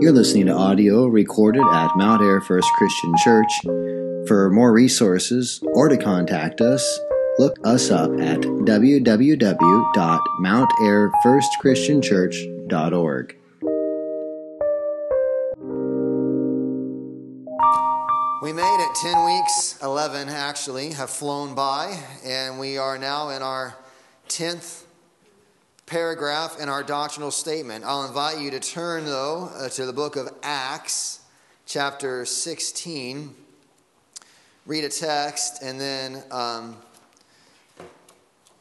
You're listening to audio recorded at Mount Air First Christian Church. For more resources or to contact us, look us up at www.mountairfirstchristianchurch.org. We made it 10 weeks, 11 actually, have flown by, and we are now in our 10th paragraph in our doctrinal statement. I'll invite you to turn, though, uh, to the book of Acts, chapter 16. Read a text, and then, um,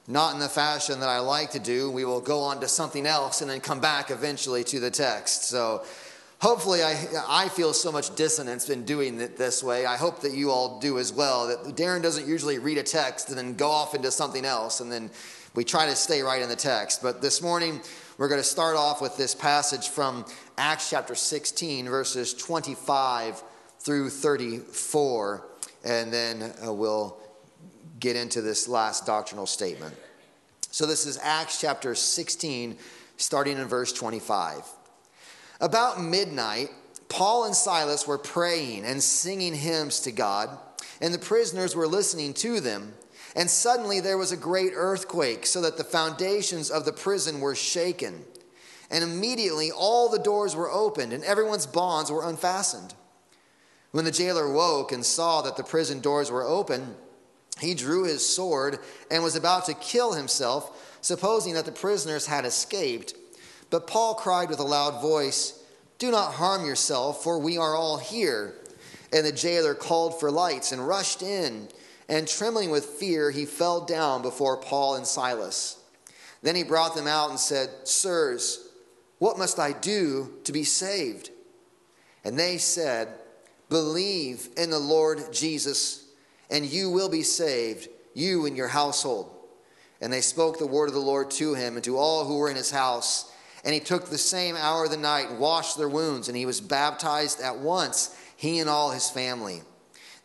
not in the fashion that I like to do, we will go on to something else and then come back eventually to the text. So, hopefully, I, I feel so much dissonance in doing it this way. I hope that you all do as well. That Darren doesn't usually read a text and then go off into something else and then we try to stay right in the text. But this morning, we're going to start off with this passage from Acts chapter 16, verses 25 through 34, and then uh, we'll get into this last doctrinal statement. So, this is Acts chapter 16, starting in verse 25. About midnight, Paul and Silas were praying and singing hymns to God, and the prisoners were listening to them. And suddenly there was a great earthquake, so that the foundations of the prison were shaken. And immediately all the doors were opened, and everyone's bonds were unfastened. When the jailer woke and saw that the prison doors were open, he drew his sword and was about to kill himself, supposing that the prisoners had escaped. But Paul cried with a loud voice, Do not harm yourself, for we are all here. And the jailer called for lights and rushed in. And trembling with fear, he fell down before Paul and Silas. Then he brought them out and said, Sirs, what must I do to be saved? And they said, Believe in the Lord Jesus, and you will be saved, you and your household. And they spoke the word of the Lord to him and to all who were in his house. And he took the same hour of the night washed their wounds, and he was baptized at once, he and all his family.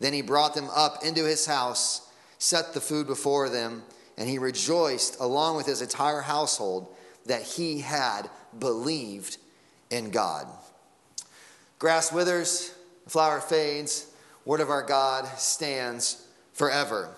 Then he brought them up into his house, set the food before them, and he rejoiced along with his entire household that he had believed in God. Grass withers, flower fades, word of our God stands forever.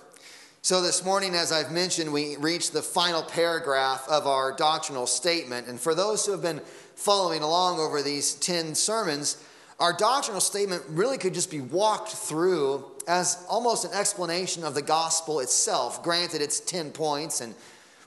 So, this morning, as I've mentioned, we reached the final paragraph of our doctrinal statement. And for those who have been following along over these 10 sermons, our doctrinal statement really could just be walked through as almost an explanation of the gospel itself. Granted, it's 10 points, and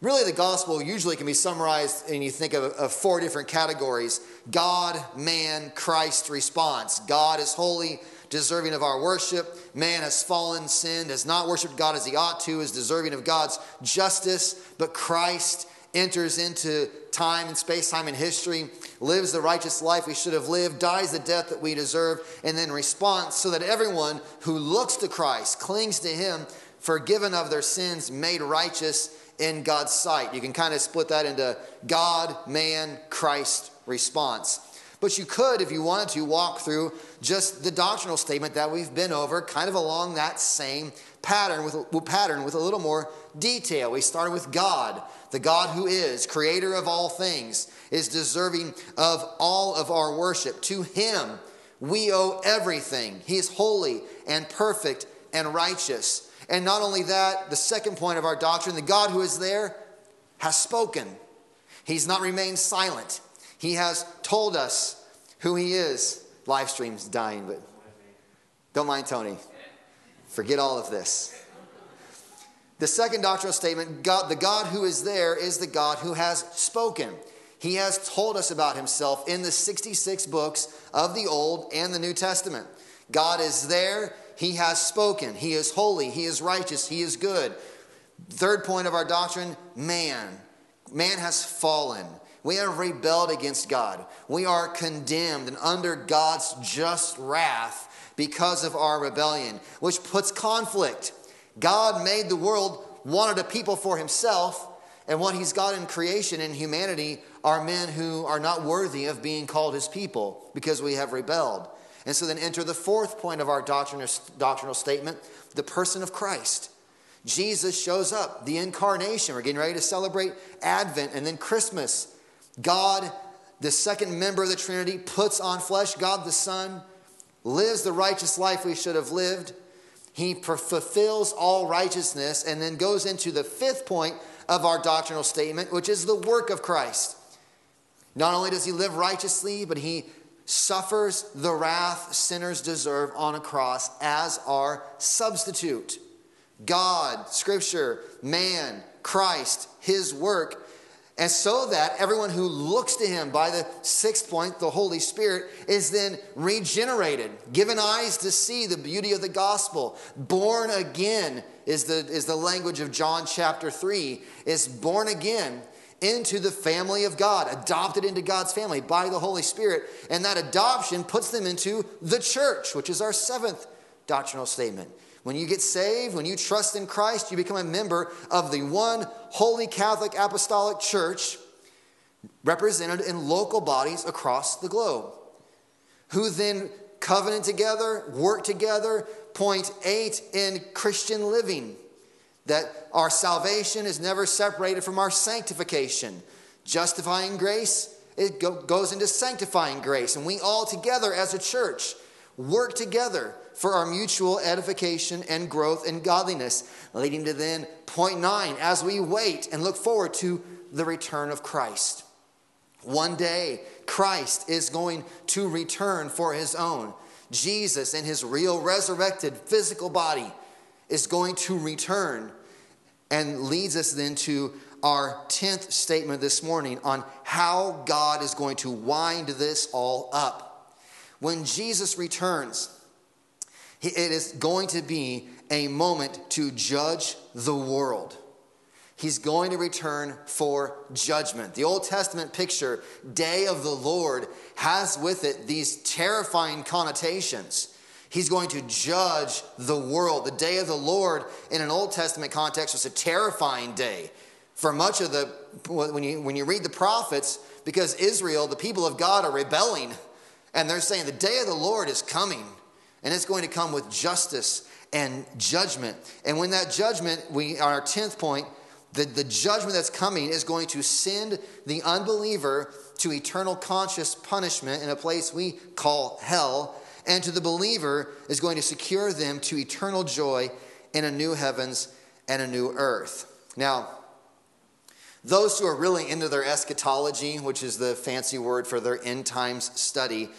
really the gospel usually can be summarized and you think of, of four different categories God, man, Christ response. God is holy, deserving of our worship. Man has fallen, sinned, has not worshiped God as he ought to, is deserving of God's justice, but Christ enters into time and space, time and history, lives the righteous life we should have lived, dies the death that we deserve, and then responds so that everyone who looks to Christ, clings to Him, forgiven of their sins, made righteous in God's sight. You can kind of split that into God, man, Christ response. But you could, if you wanted to, walk through just the doctrinal statement that we've been over, kind of along that same pattern with, pattern with a little more detail. We started with God, the God who is, creator of all things, is deserving of all of our worship. To him, we owe everything. He is holy and perfect and righteous. And not only that, the second point of our doctrine, the God who is there has spoken. He's not remained silent. He has told us who he is. Live stream's dying, but don't mind Tony. Forget all of this. The second doctrinal statement God, the God who is there is the God who has spoken. He has told us about himself in the 66 books of the Old and the New Testament. God is there. He has spoken. He is holy. He is righteous. He is good. Third point of our doctrine man. Man has fallen. We have rebelled against God. We are condemned and under God's just wrath because of our rebellion, which puts conflict God made the world, wanted a people for himself, and what he's got in creation and humanity are men who are not worthy of being called his people because we have rebelled. And so then enter the fourth point of our doctrinal, doctrinal statement the person of Christ. Jesus shows up, the incarnation. We're getting ready to celebrate Advent and then Christmas. God the second member of the Trinity, puts on flesh, God the Son, lives the righteous life we should have lived. He fulfills all righteousness and then goes into the fifth point of our doctrinal statement, which is the work of Christ. Not only does he live righteously, but he suffers the wrath sinners deserve on a cross as our substitute. God, Scripture, man, Christ, his work and so that everyone who looks to him by the sixth point, the Holy Spirit, is then regenerated, given eyes to see the beauty of the gospel. Born again is the, is the language of John chapter 3, is born again into the family of God, adopted into God's family by the Holy Spirit. And that adoption puts them into the church, which is our seventh doctrinal statement. When you get saved, when you trust in Christ, you become a member of the one holy Catholic Apostolic Church represented in local bodies across the globe, who then covenant together, work together. Point eight in Christian living that our salvation is never separated from our sanctification. Justifying grace, it go, goes into sanctifying grace. And we all together as a church work together for our mutual edification and growth in godliness, leading to then point nine as we wait and look forward to the return of Christ. One day, Christ is going to return for his own. Jesus, in his real resurrected physical body, is going to return and leads us then to our 10th statement this morning on how God is going to wind this all up. When Jesus returns, it is going to be a moment to judge the world. He's going to return for judgment. The Old Testament picture, day of the Lord, has with it these terrifying connotations. He's going to judge the world. The day of the Lord, in an Old Testament context, was a terrifying day. For much of the, when you, when you read the prophets, because Israel, the people of God, are rebelling, and they're saying, The day of the Lord is coming. And it's going to come with justice and judgment. And when that judgment, we on our 10th point, the, the judgment that's coming is going to send the unbeliever to eternal conscious punishment in a place we call hell. And to the believer is going to secure them to eternal joy in a new heavens and a new earth. Now, those who are really into their eschatology, which is the fancy word for their end times study,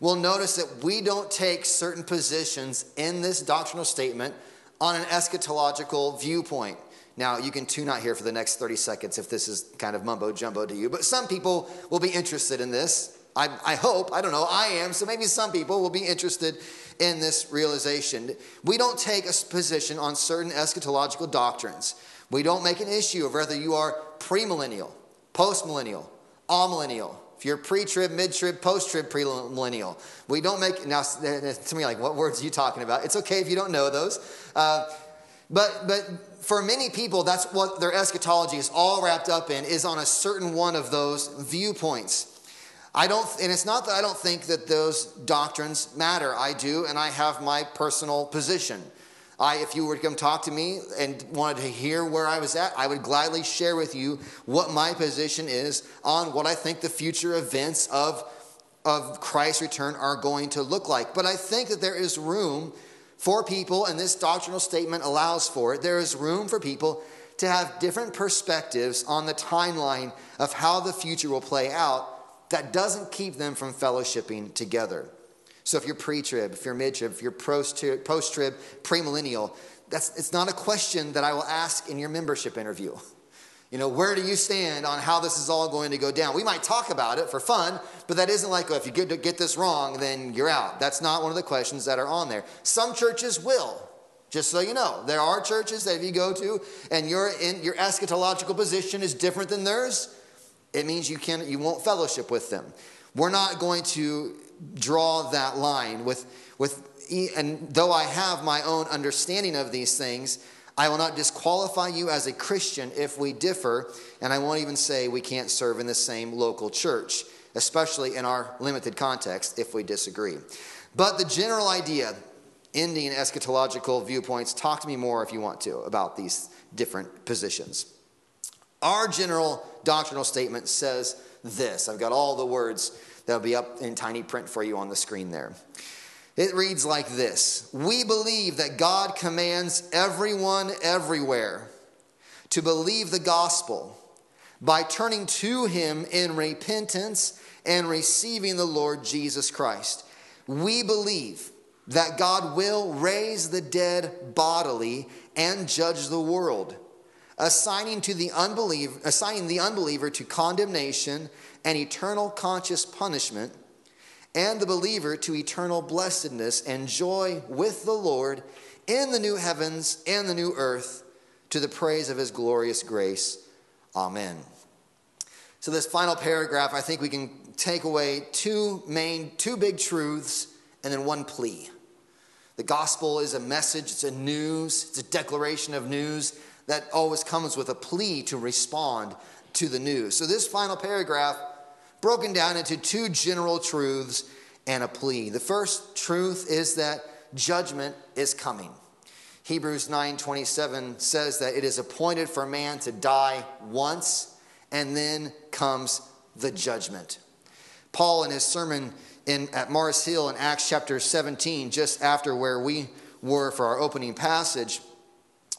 will notice that we don't take certain positions in this doctrinal statement on an eschatological viewpoint. Now, you can tune out here for the next 30 seconds if this is kind of mumbo jumbo to you, but some people will be interested in this. I, I, hope, I don't know, I am, so maybe some people will be interested in this realization. We don't take a position on certain eschatological doctrines. We don't make an issue of whether you are premillennial, postmillennial, amillennial, if you're pre-trib, mid-trib, post-trib, premillennial, we don't make now. To me, like, what words are you talking about? It's okay if you don't know those, uh, but but for many people, that's what their eschatology is all wrapped up in is on a certain one of those viewpoints. I don't, and it's not that I don't think that those doctrines matter. I do, and I have my personal position. I, if you were to come talk to me and wanted to hear where I was at, I would gladly share with you what my position is on what I think the future events of, of Christ's return are going to look like. But I think that there is room for people, and this doctrinal statement allows for it, there is room for people to have different perspectives on the timeline of how the future will play out that doesn't keep them from fellowshipping together. So if you're pre-trib, if you're mid-trib, if you're post-trib, premillennial, that's it's not a question that I will ask in your membership interview. You know, where do you stand on how this is all going to go down? We might talk about it for fun, but that isn't like, oh, if you get, get this wrong, then you're out. That's not one of the questions that are on there. Some churches will, just so you know. There are churches that if you go to and your in your eschatological position is different than theirs, it means you can you won't fellowship with them. We're not going to draw that line with, with and though I have my own understanding of these things, I will not disqualify you as a Christian if we differ, and I won't even say we can't serve in the same local church, especially in our limited context if we disagree. But the general idea, ending eschatological viewpoints, talk to me more if you want to about these different positions. Our general doctrinal statement says this. I've got all the words that'll be up in tiny print for you on the screen there. It reads like this We believe that God commands everyone everywhere to believe the gospel by turning to him in repentance and receiving the Lord Jesus Christ. We believe that God will raise the dead bodily and judge the world, assigning, to the unbeliever, assigning the unbeliever to condemnation and eternal conscious punishment, and the believer to eternal blessedness and joy with the Lord in the new heavens and the new earth to the praise of his glorious grace. Amen. So, this final paragraph, I think we can take away two main, two big truths and then one plea. The gospel is a message, it's a news, it's a declaration of news that always comes with a plea to respond to the news. So, this final paragraph, broken down into two general truths and a plea. The first truth is that judgment is coming. Hebrews 9:27 says that it is appointed for man to die once and then comes the judgment. Paul in his sermon in, at Mars Hill in Acts chapter 17, just after where we were for our opening passage,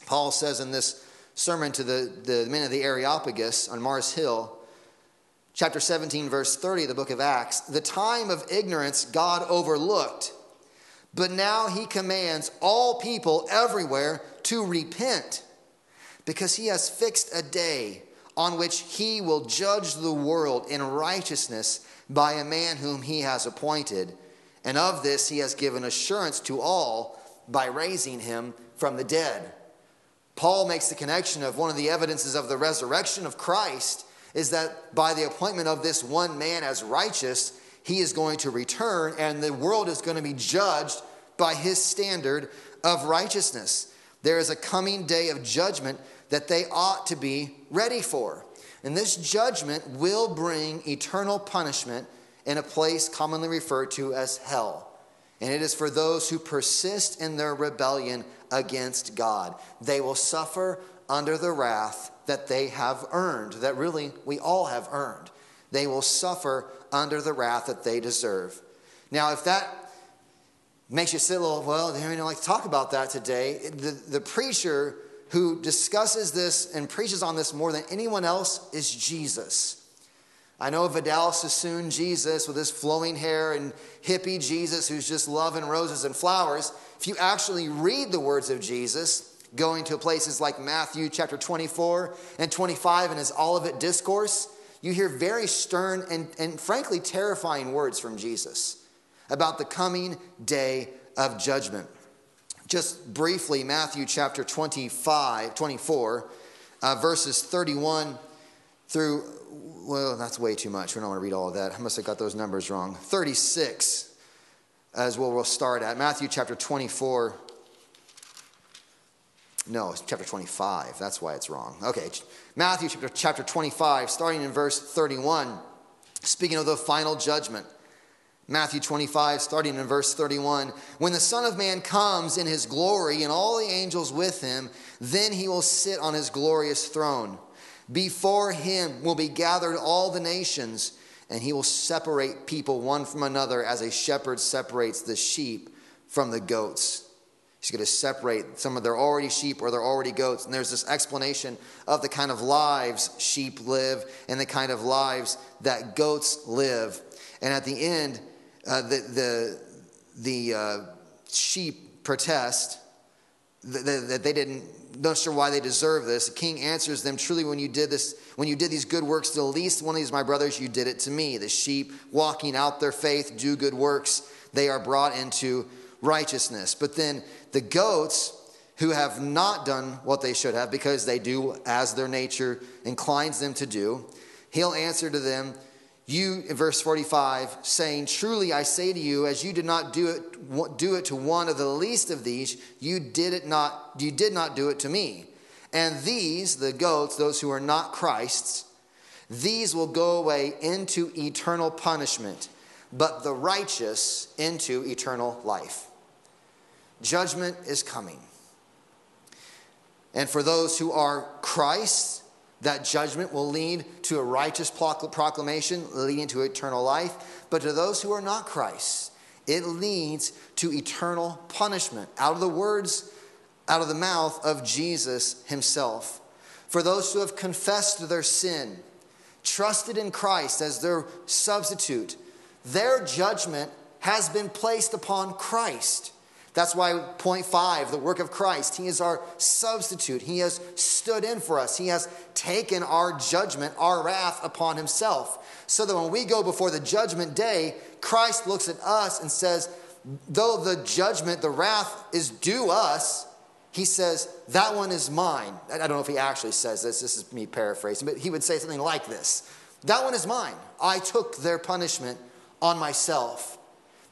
Paul says in this sermon to the, the men of the Areopagus on Mars Hill, chapter 17, verse 30 of the book of Acts, the time of ignorance God overlooked but now he commands all people everywhere to repent because he has fixed a day on which he will judge the world in righteousness by a man whom he has appointed. And of this he has given assurance to all by raising him from the dead. Paul makes the connection of one of the evidences of the resurrection of Christ is that by the appointment of this one man as righteous, he is going to return and the world is going to be judged by his standard of righteousness. There is a coming day of judgment that they ought to be ready for. And this judgment will bring eternal punishment in a place commonly referred to as hell. And it is for those who persist in their rebellion against God. They will suffer under the wrath that they have earned, that really we all have earned. They will suffer under the wrath that they deserve. Now, if that makes you sit a little, well, we don't like to talk about that today. The, the preacher who discusses this and preaches on this more than anyone else is Jesus. I know Vidal Sassoon Jesus with his flowing hair and hippie Jesus who's just loving roses and flowers. If you actually read the words of Jesus, going to places like Matthew chapter 24 and 25 in his Olivet Discourse, you hear very stern and, and frankly terrifying words from Jesus about the coming day of judgment. Just briefly, Matthew chapter 25, 24, uh, verses 31 through, well, that's way too much. We don't want to read all of that. I must have got those numbers wrong. 36 as well, we'll start at. Matthew chapter 24. No, it's chapter 25. That's why it's wrong. Okay, Matthew chapter, chapter 25, starting in verse 31, speaking of the final judgment. Matthew 25, starting in verse 31. When the Son of Man comes in his glory and all the angels with him, then he will sit on his glorious throne. Before him will be gathered all the nations, and he will separate people one from another as a shepherd separates the sheep from the goats. He's going to separate some of their already sheep or they're already goats. And there's this explanation of the kind of lives sheep live and the kind of lives that goats live. And at the end, uh, the, the, the uh, sheep protest that they didn't not sure why they deserve this. The king answers them truly when you did this when you did these good works to the least one of these my brothers you did it to me. The sheep walking out their faith do good works. They are brought into righteousness. But then the goats who have not done what they should have because they do as their nature inclines them to do he'll answer to them you, verse 45, saying, Truly I say to you, as you did not do it, do it to one of the least of these, you did it not, you did not do it to me. And these, the goats, those who are not Christ's, these will go away into eternal punishment, but the righteous into eternal life. Judgment is coming. And for those who are Christ, That judgment will lead to a righteous proclamation, leading to eternal life. But to those who are not Christ, it leads to eternal punishment. Out of the words, out of the mouth of Jesus himself. For those who have confessed their sin, trusted in Christ as their substitute, their judgment has been placed upon Christ. That's why, point five, the work of Christ. He is our substitute. He has stood in for us. He has taken our judgment, our wrath upon himself. So that when we go before the judgment day, Christ looks at us and says, though the judgment, the wrath is due us, he says, that one is mine. I don't know if he actually says this, this is me paraphrasing, but he would say something like this That one is mine. I took their punishment on myself.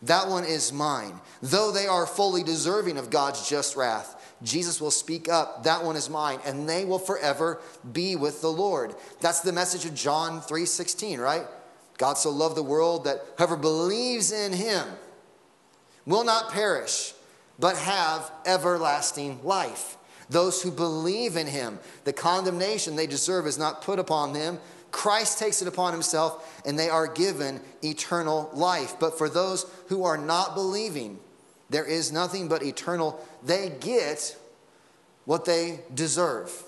That one is mine. Though they are fully deserving of God's just wrath, Jesus will speak up, that one is mine, and they will forever be with the Lord. That's the message of John 3:16, right? God so loved the world that whoever believes in him will not perish, but have everlasting life. Those who believe in him, the condemnation they deserve is not put upon them, Christ takes it upon himself and they are given eternal life. But for those who are not believing, there is nothing but eternal. They get what they deserve.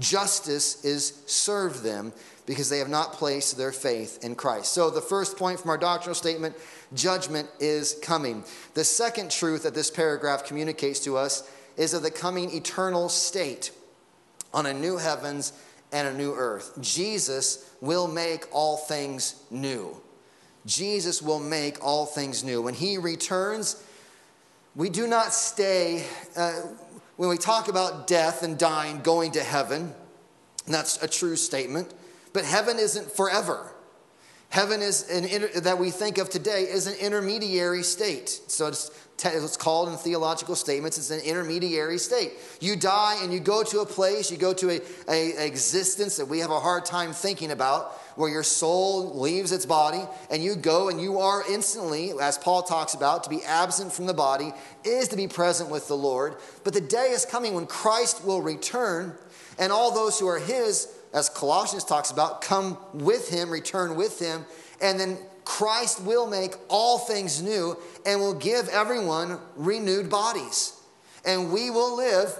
Justice is served them because they have not placed their faith in Christ. So, the first point from our doctrinal statement judgment is coming. The second truth that this paragraph communicates to us is of the coming eternal state on a new heavens and a new earth. Jesus will make all things new. Jesus will make all things new. When he returns, we do not stay, uh, when we talk about death and dying, going to heaven, that's a true statement, but heaven isn't forever. Heaven is an inter- that we think of today is an intermediary state. So it's it's called in theological statements, it's an intermediary state. You die and you go to a place, you go to a, a, existence that we have a hard time thinking about, where your soul leaves its body, and you go and you are instantly, as Paul talks about, to be absent from the body is to be present with the Lord. But the day is coming when Christ will return, and all those who are his, as Colossians talks about, come with him, return with him, and then Christ will make all things new and will give everyone renewed bodies. And we will live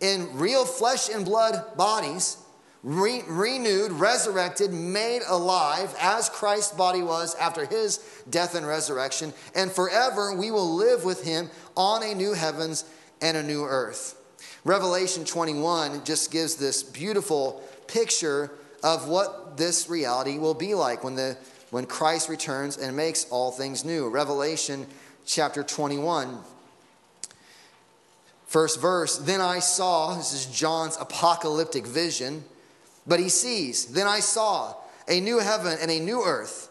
in real flesh and blood bodies, re- renewed, resurrected, made alive as Christ's body was after his death and resurrection. And forever we will live with him on a new heavens and a new earth. Revelation 21 just gives this beautiful picture of what this reality will be like when the when Christ returns and makes all things new. Revelation chapter 21. First verse, then I saw, this is John's apocalyptic vision, but he sees, then I saw a new heaven and a new earth.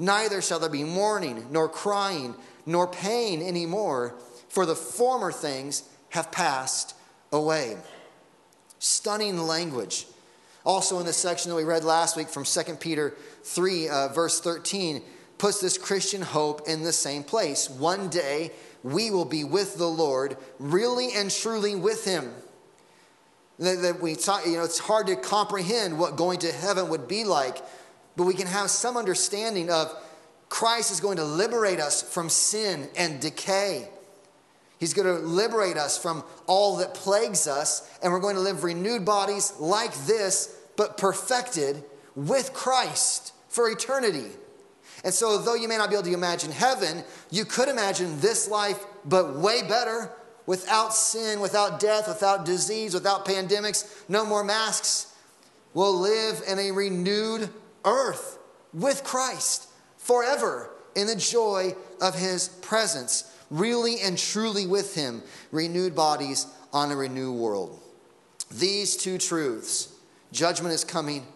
neither shall there be mourning, nor crying, nor pain anymore, for the former things have passed away. Stunning language also, in the section that we read last week from 2 Peter 3, uh, verse 13, puts this Christian hope in the same place. One day we will be with the Lord, really and truly with Him. That, that we talk, you know, it's hard to comprehend what going to heaven would be like, but we can have some understanding of Christ is going to liberate us from sin and decay. He's going to liberate us from all that plagues us, and we're going to live renewed bodies like this, but perfected with Christ for eternity. And so, though you may not be able to imagine heaven, you could imagine this life, but way better, without sin, without death, without disease, without pandemics, no more masks. We'll live in a renewed earth with Christ forever in the joy of his presence really and truly with Him, renewed bodies on a renewed world. These two truths judgment is coming,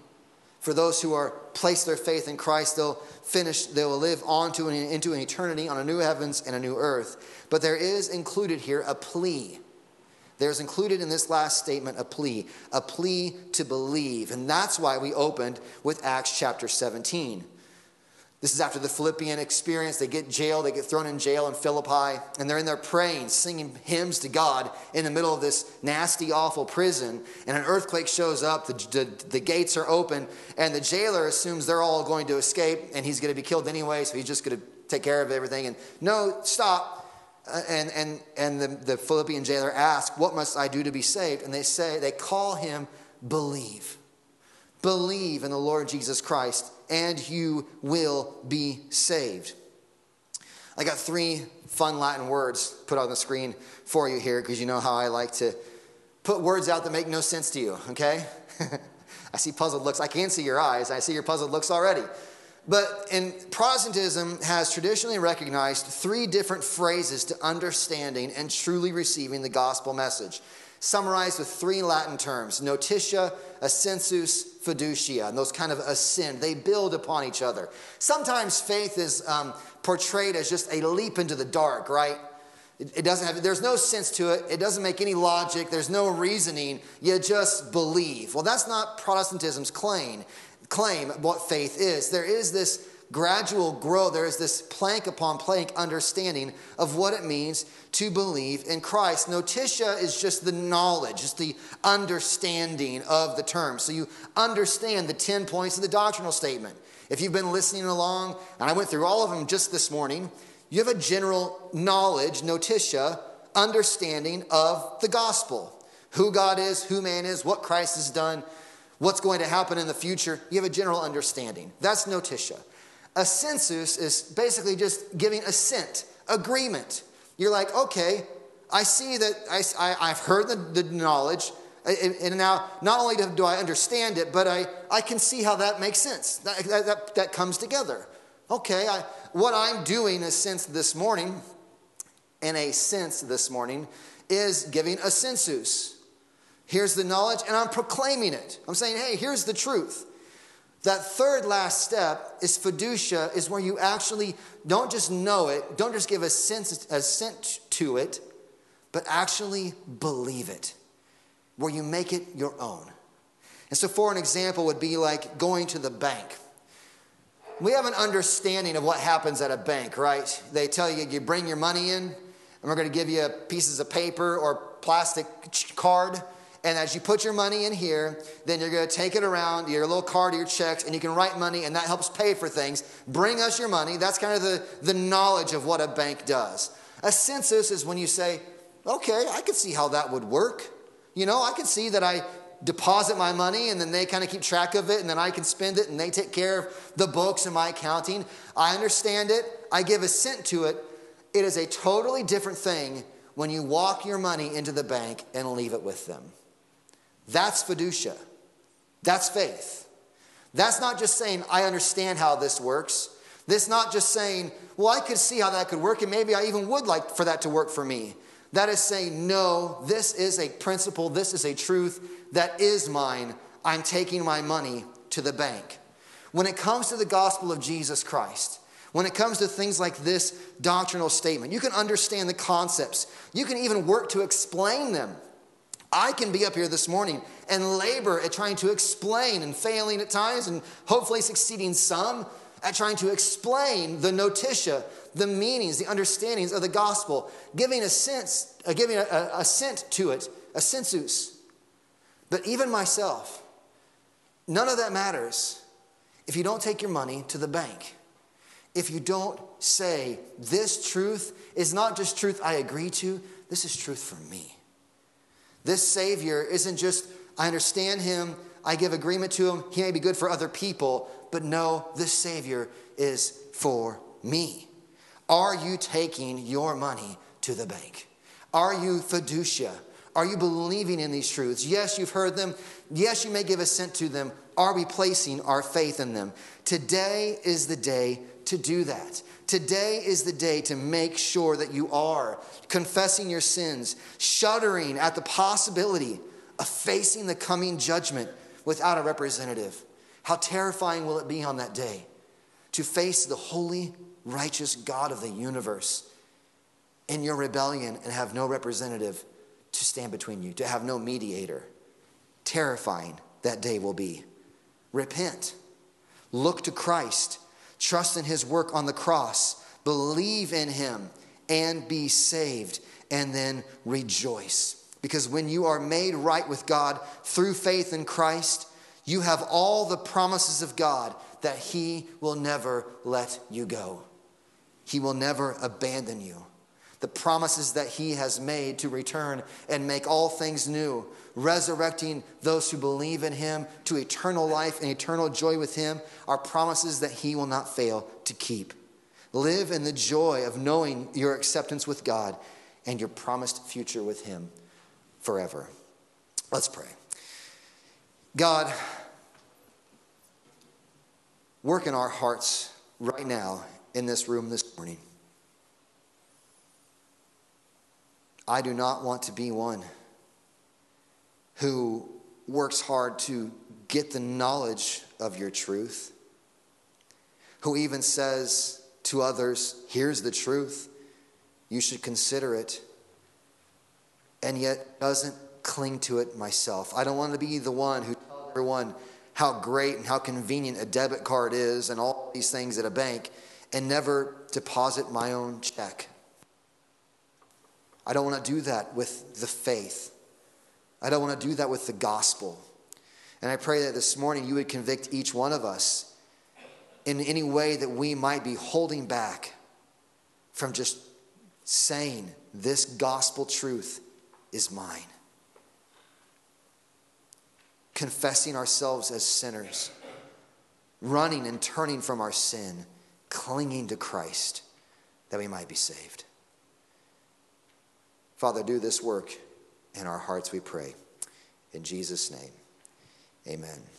For those who are placed their faith in Christ, they'll finish, they will live on to an, into an eternity on a new heavens and a new earth. But there is included here a plea. There's included in this last statement a plea, a plea to believe. And that's why we opened with Acts chapter 17. This is after the Philippian experience. They get jailed, they get thrown in jail in Philippi, and they're in there praying, singing hymns to God in the middle of this nasty, awful prison. And an earthquake shows up, the, the, the gates are open, and the jailer assumes they're all going to escape and he's going to be killed anyway, so he's just going to take care of everything. And no, stop. And and, and the, the Philippian jailer asks, What must I do to be saved? And they say, they call him believe. Believe in the Lord Jesus Christ and you will be saved. I got three fun Latin words put on the screen for you here because you know how I like to put words out that make no sense to you, okay? I see puzzled looks. I can't see your eyes. I see your puzzled looks already. But in Protestantism has traditionally recognized three different phrases to understanding and truly receiving the gospel message summarized with three Latin terms notitia, assensus, fiducia, and those kind of ascend. They build upon each other. Sometimes faith is um, portrayed as just a leap into the dark, right? It, it doesn't have, there's no sense to it. It doesn't make any logic. There's no reasoning. You just believe. Well, that's not Protestantism's claim, claim what faith is. There is this gradual growth. There is this plank upon plank understanding of what it means to believe in Christ. Notitia is just the knowledge, just the understanding of the term. So you understand the 10 points of the doctrinal statement. If you've been listening along, and I went through all of them just this morning, you have a general knowledge, notitia, understanding of the gospel who God is, who man is, what Christ has done, what's going to happen in the future. You have a general understanding. That's notitia. census is basically just giving assent, agreement. You're like, okay, I see that I, I, have heard the, the knowledge, and, now not only do I understand it, but I, I can see how that makes sense. That, that, that, that comes together. Okay, I, what I'm doing in a sense this morning, in a sense this morning, is giving assensus. Here's the knowledge, and I'm proclaiming it. I'm saying, hey, here's the truth. That third last step is fiducia, is where you actually don't just know it, don't just give a sense, assent to it, but actually believe it, where you make it your own. And so, for an example, would be like going to the bank. We have an understanding of what happens at a bank, right? They tell you you bring your money in, and we're going to give you pieces of paper or plastic card and as you put your money in here, then you're going to take it around, your little card, your checks, and you can write money, and that helps pay for things. Bring us your money. That's kind of the, the knowledge of what a bank does. Assensus is when you say, okay, I can see how that would work. You know, I can see that I deposit my money and then they kind of keep track of it and then I can spend it and they take care of the books and my accounting. I understand it. I give assent to it. It is a totally different thing when you walk your money into the bank and leave it with them. That's fiducia. That's faith. That's not just saying, I understand how this works. This not just saying, well, I could see how that could work, and maybe I even would like for that to work for me. That is saying, no, this is a principle, this is a truth that is mine. I'm taking my money to the bank. When it comes to the gospel of Jesus Christ, when it comes to things like this doctrinal statement, you can understand the concepts. You can even work to explain them. I can be up here this morning and labor at trying to explain and failing at times and hopefully succeeding some at trying to explain the notitia, the meanings, the understandings of the gospel, giving a sense, uh, giving a, a, a scent to it, assensus. But even myself, none of that matters if you don't take your money to the bank. If you don't say, this truth is not just truth I agree to, this is truth for me. This Savior isn't just, I understand him, I give agreement to him, he may be good for other people, but no, this Savior is for me. Are you taking your money to the bank? Are you fiducia? Are you believing in these truths? Yes, you've heard them. Yes, you may give assent to them. Are we placing our faith in them? Today is the day to do that. Today is the day to make sure that you are confessing your sins, shuddering at the possibility of facing the coming judgment without a representative. How terrifying will it be on that day to face the holy, righteous God of the universe in your rebellion and have no representative to stand between you, to have no mediator? Terrifying that day will be. Repent, look to Christ, trust in his work on the cross, believe in him, and be saved, and then rejoice. Because when you are made right with God through faith in Christ, you have all the promises of God that He will never let you go. He will never abandon you. The promises that He has made to return and make all things new, resurrecting those who believe in Him to eternal life and eternal joy with Him, are promises that He will not fail to keep. Live in the joy of knowing your acceptance with God and your promised future with Him forever. Let's pray. God, work in our hearts right now in this room this morning. I do not want to be one who works hard to get the knowledge of your truth, who even says to others, Here's the truth, you should consider it and yet doesn't cling to it myself. I don't want to be the one who tells everyone how great and how convenient a debit card is and all these things at a bank and never deposit my own check. I don't want to do that with the faith. I don't want to do that with the gospel. And I pray that this morning you would convict each one of us in any way that we might be holding back from just saying this gospel truth is mine. Confessing ourselves as sinners, running and turning from our sin, clinging to Christ that we might be saved. Father, do this work in our hearts, we pray. In Jesus' name, amen.